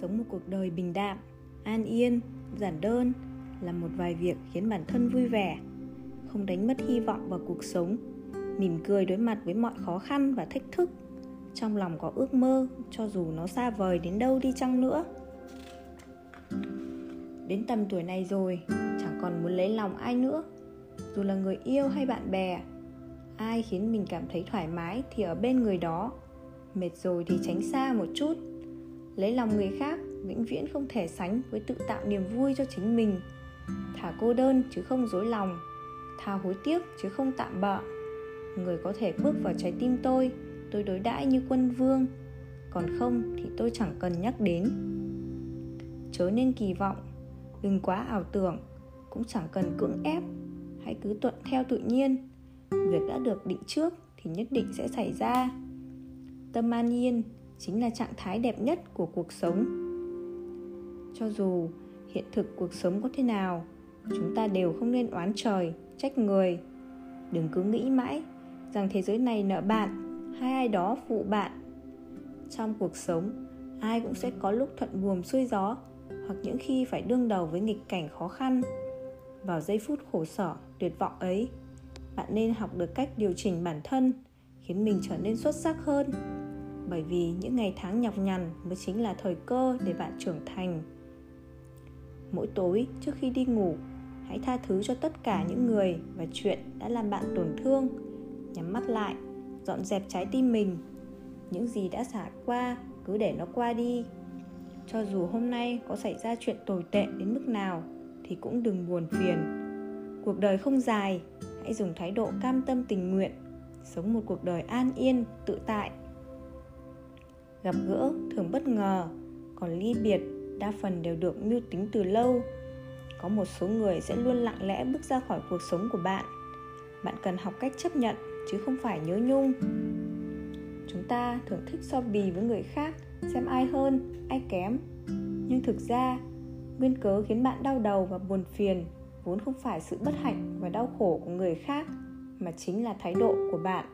sống một cuộc đời bình đạm, an yên, giản đơn là một vài việc khiến bản thân vui vẻ, không đánh mất hy vọng vào cuộc sống, mỉm cười đối mặt với mọi khó khăn và thách thức. Trong lòng có ước mơ, cho dù nó xa vời đến đâu đi chăng nữa. Đến tầm tuổi này rồi, chẳng còn muốn lấy lòng ai nữa. Dù là người yêu hay bạn bè, ai khiến mình cảm thấy thoải mái thì ở bên người đó. Mệt rồi thì tránh xa một chút lấy lòng người khác, vĩnh viễn không thể sánh với tự tạo niềm vui cho chính mình. Thả cô đơn chứ không dối lòng thà hối tiếc chứ không tạm bợ. Người có thể bước vào trái tim tôi tôi đối đãi như quân vương. Còn không thì tôi chẳng cần nhắc đến. Chớ nên kỳ vọng, đừng quá ảo tưởng, cũng chẳng cần cưỡng ép. Hãy cứ thuận theo tự nhiên, việc đã được định trước thì nhất định sẽ xảy ra. Tâm an nhiên chính là trạng thái đẹp nhất của cuộc sống. Cho dù hiện thực cuộc sống có thế nào, chúng ta đều không nên oán trời, trách người. Đừng cứ nghĩ mãi rằng thế giới này nợ bạn hay ai đó phụ bạn. Trong cuộc sống, ai cũng sẽ có lúc thuận buồm xuôi gió hoặc những khi phải đương đầu với nghịch cảnh khó khăn. Vào giây phút khổ sở, tuyệt vọng ấy, bạn nên học được cách điều chỉnh bản thân, khiến mình trở nên xuất sắc hơn bởi vì những ngày tháng nhọc nhằn mới chính là thời cơ để bạn trưởng thành. Mỗi tối, trước khi đi ngủ, hãy tha thứ cho tất cả những người và chuyện đã làm bạn tổn thương. Nhắm mắt lại, dọn dẹp trái tim mình. Những gì đã xả qua, cứ để nó qua đi. Cho dù hôm nay có xảy ra chuyện tồi tệ đến mức nào, thì cũng đừng buồn phiền. Cuộc đời không dài, hãy dùng thái độ cam tâm tình nguyện. Sống một cuộc đời an yên, tự tại gặp gỡ thường bất ngờ, còn ly biệt đa phần đều được mưu tính từ lâu. Có một số người sẽ luôn lặng lẽ bước ra khỏi cuộc sống của bạn. Bạn cần học cách chấp nhận, chứ không phải nhớ nhung. Chúng ta thường thích so bì với người khác, xem ai hơn, ai kém. Nhưng thực ra, nguyên cớ khiến bạn đau đầu và buồn phiền vốn không phải sự bất hạnh và đau khổ của người khác, mà chính là thái độ của bạn.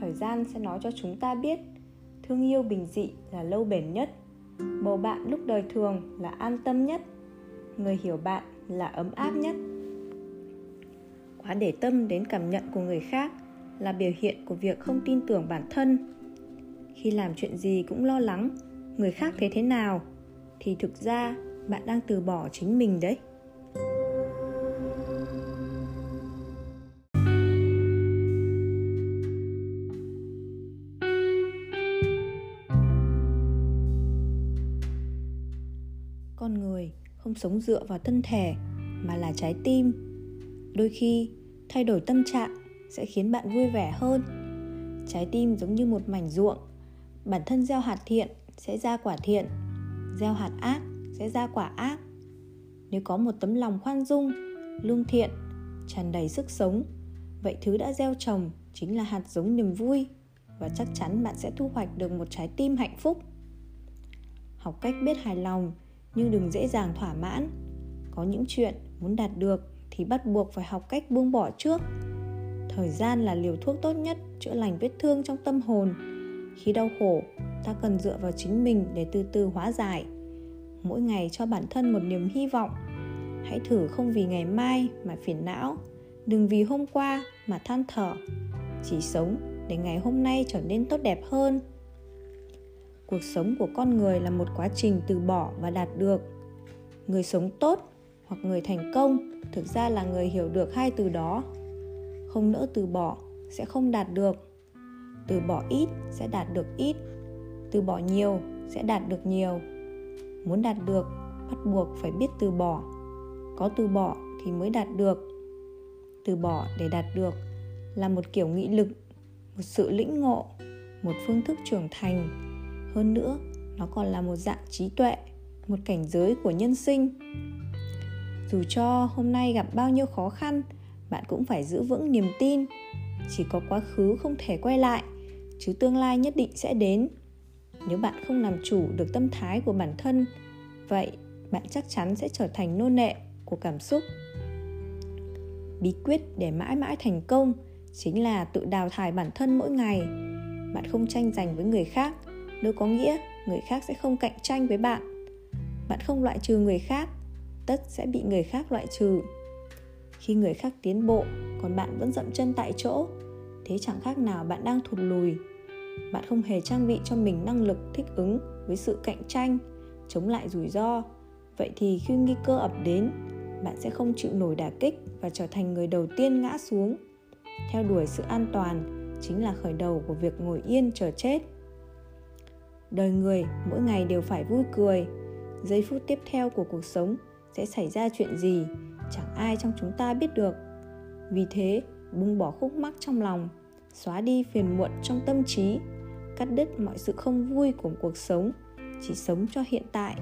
Thời gian sẽ nói cho chúng ta biết thương yêu bình dị là lâu bền nhất. Bầu bạn lúc đời thường là an tâm nhất. Người hiểu bạn là ấm áp nhất. Quá để tâm đến cảm nhận của người khác là biểu hiện của việc không tin tưởng bản thân. Khi làm chuyện gì cũng lo lắng, người khác thấy thế nào, thì thực ra bạn đang từ bỏ chính mình đấy. Không sống dựa vào thân thể, mà là trái tim. Đôi khi, thay đổi tâm trạng sẽ khiến bạn vui vẻ hơn. Trái tim giống như một mảnh ruộng, bản thân gieo hạt thiện sẽ ra quả thiện, gieo hạt ác sẽ ra quả ác. Nếu có một tấm lòng khoan dung, lương thiện, tràn đầy sức sống, vậy thứ đã gieo trồng chính là hạt giống niềm vui và chắc chắn bạn sẽ thu hoạch được một trái tim hạnh phúc. Học cách biết hài lòng nhưng đừng dễ dàng thỏa mãn. Có những chuyện muốn đạt được thì bắt buộc phải học cách buông bỏ trước. Thời gian là liều thuốc tốt nhất chữa lành vết thương trong tâm hồn. Khi đau khổ, ta cần dựa vào chính mình để từ từ hóa giải. Mỗi ngày cho bản thân một niềm hy vọng. Hãy thử không vì ngày mai mà phiền não. Đừng vì hôm qua mà than thở. Chỉ sống để ngày hôm nay trở nên tốt đẹp hơn cuộc sống của con người là một quá trình từ bỏ và đạt được. Người sống tốt hoặc người thành công thực ra là người hiểu được hai từ đó. Không nỡ từ bỏ sẽ không đạt được. Từ bỏ ít sẽ đạt được ít. Từ bỏ nhiều sẽ đạt được nhiều. Muốn đạt được, bắt buộc phải biết từ bỏ. Có từ bỏ thì mới đạt được. Từ bỏ để đạt được là một kiểu nghị lực, một sự lĩnh ngộ, một phương thức trưởng thành hơn nữa, nó còn là một dạng trí tuệ, một cảnh giới của nhân sinh. Dù cho hôm nay gặp bao nhiêu khó khăn, bạn cũng phải giữ vững niềm tin. Chỉ có quá khứ không thể quay lại, chứ tương lai nhất định sẽ đến. Nếu bạn không làm chủ được tâm thái của bản thân, vậy bạn chắc chắn sẽ trở thành nô nệ của cảm xúc. Bí quyết để mãi mãi thành công chính là tự đào thải bản thân mỗi ngày. Bạn không tranh giành với người khác đâu có nghĩa người khác sẽ không cạnh tranh với bạn. Bạn không loại trừ người khác, tất sẽ bị người khác loại trừ. Khi người khác tiến bộ, còn bạn vẫn dậm chân tại chỗ, thế chẳng khác nào bạn đang thụt lùi. Bạn không hề trang bị cho mình năng lực thích ứng với sự cạnh tranh, chống lại rủi ro. Vậy thì khi nguy cơ ập đến, bạn sẽ không chịu nổi đả kích và trở thành người đầu tiên ngã xuống. Theo đuổi sự an toàn chính là khởi đầu của việc ngồi yên chờ chết đời người, mỗi ngày đều phải vui cười. Giây phút tiếp theo của cuộc sống sẽ xảy ra chuyện gì, chẳng ai trong chúng ta biết được. Vì thế, buông bỏ khúc mắc trong lòng, xóa đi phiền muộn trong tâm trí, cắt đứt mọi sự không vui của cuộc sống, chỉ sống cho hiện tại.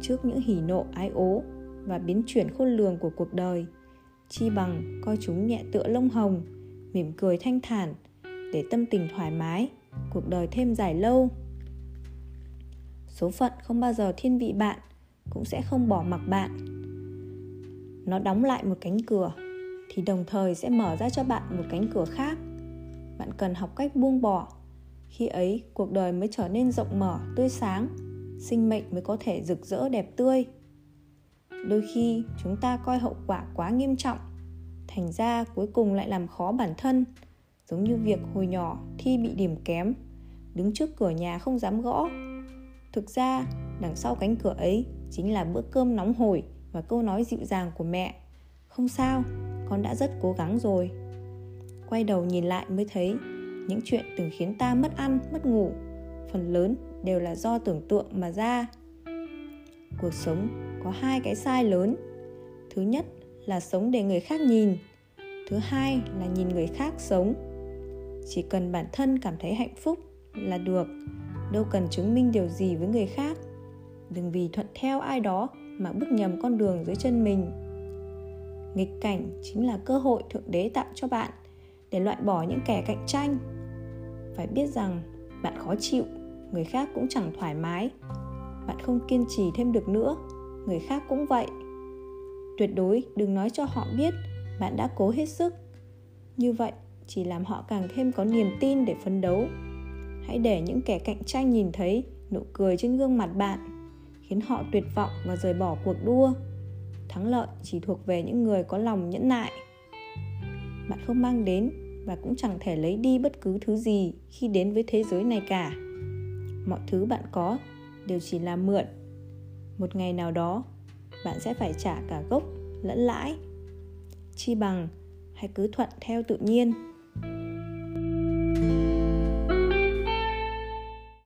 Trước những hỉ nộ, ái ố và biến chuyển khôn lường của cuộc đời, chi bằng coi chúng nhẹ tựa lông hồng, mỉm cười thanh thản, để tâm tình thoải mái cuộc đời thêm dài lâu. Số phận không bao giờ thiên vị bạn, cũng sẽ không bỏ mặc bạn. Nó đóng lại một cánh cửa, thì đồng thời sẽ mở ra cho bạn một cánh cửa khác. Bạn cần học cách buông bỏ. Khi ấy, cuộc đời mới trở nên rộng mở, tươi sáng. Sinh mệnh mới có thể rực rỡ đẹp tươi. Đôi khi, chúng ta coi hậu quả quá nghiêm trọng, thành ra cuối cùng lại làm khó bản thân giống như việc hồi nhỏ thi bị điểm kém, đứng trước cửa nhà không dám gõ. Thực ra, đằng sau cánh cửa ấy chính là bữa cơm nóng hổi và câu nói dịu dàng của mẹ. Không sao, con đã rất cố gắng rồi. Quay đầu nhìn lại mới thấy, những chuyện từng khiến ta mất ăn, mất ngủ, phần lớn đều là do tưởng tượng mà ra. Cuộc sống có hai cái sai lớn. Thứ nhất là sống để người khác nhìn, thứ hai là nhìn người khác sống chỉ cần bản thân cảm thấy hạnh phúc là được. Đâu cần chứng minh điều gì với người khác. Đừng vì thuận theo ai đó mà bước nhầm con đường dưới chân mình. Nghịch cảnh chính là cơ hội thượng đế tạo cho bạn để loại bỏ những kẻ cạnh tranh. Phải biết rằng bạn khó chịu, người khác cũng chẳng thoải mái. Bạn không kiên trì thêm được nữa, người khác cũng vậy. Tuyệt đối đừng nói cho họ biết bạn đã cố hết sức. Như vậy chỉ làm họ càng thêm có niềm tin để phấn đấu. Hãy để những kẻ cạnh tranh nhìn thấy nụ cười trên gương mặt bạn, khiến họ tuyệt vọng và rời bỏ cuộc đua. Thắng lợi chỉ thuộc về những người có lòng nhẫn nại. Bạn không mang đến và cũng chẳng thể lấy đi bất cứ thứ gì khi đến với thế giới này cả. Mọi thứ bạn có đều chỉ là mượn. Một ngày nào đó, bạn sẽ phải trả cả gốc lẫn lãi. Chi bằng hãy cứ thuận theo tự nhiên. thank you